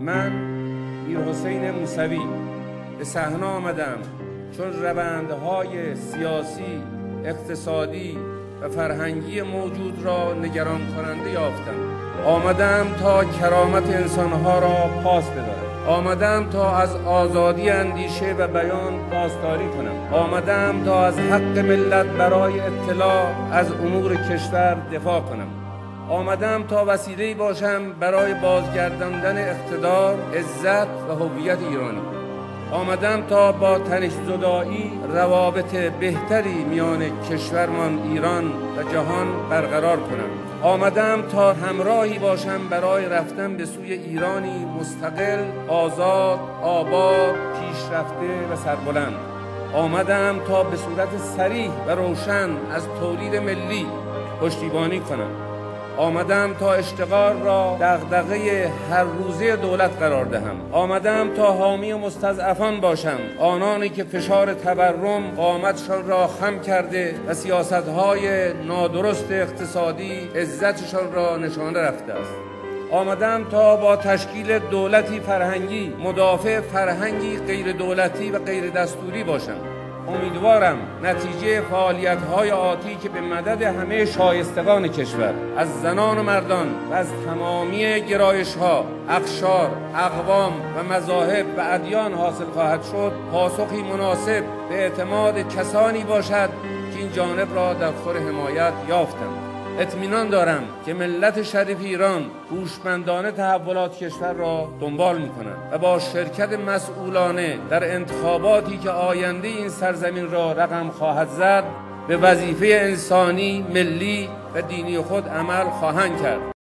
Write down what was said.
من میر حسین موسوی به صحنه آمدم. چون روندهای سیاسی اقتصادی و فرهنگی موجود را نگران کننده یافتم. آمدم تا کرامت انسانها را پاس بدارم. آمدم تا از آزادی اندیشه و بیان پاسداری کنم. آمدم تا از حق ملت برای اطلاع از امور کشور دفاع کنم. آمدم تا وسیله باشم برای بازگرداندن اقتدار عزت و هویت ایرانی آمدم تا با تنش زدایی روابط بهتری میان کشورمان ایران و جهان برقرار کنم. آمدم تا همراهی باشم برای رفتن به سوی ایرانی مستقل آزاد آباد پیشرفته و سربلند. آمدم تا به صورت سریح و روشن از تولید ملی پشتیبانی کنم. آمدم تا اشتغال را دغدغه هر روزه دولت قرار دهم. آمدم تا حامی مستضعفان باشم. آنانی که فشار تورم قامتشان را خم کرده و سیاستهای نادرست اقتصادی عزتشان را نشانه رفته است. آمدم تا با تشکیل دولتی فرهنگی مدافع فرهنگی غیر دولتی و غیر دستوری باشم. امیدوارم نتیجه فعالیت های آتی که به مدد همه شایستگان کشور از زنان و مردان و از تمامی گرایش ها اقشار اقوام و مذاهب و ادیان حاصل خواهد شد پاسخی مناسب به اعتماد کسانی باشد که این جانب را در خور حمایت یافتند. اطمینان دارم که ملت شریف ایران هوشمندانه تحولات کشور را دنبال می کنند و با شرکت مسئولانه در انتخاباتی که آینده این سرزمین را رقم خواهد زد به وظیفه انسانی، ملی و دینی خود عمل خواهند کرد.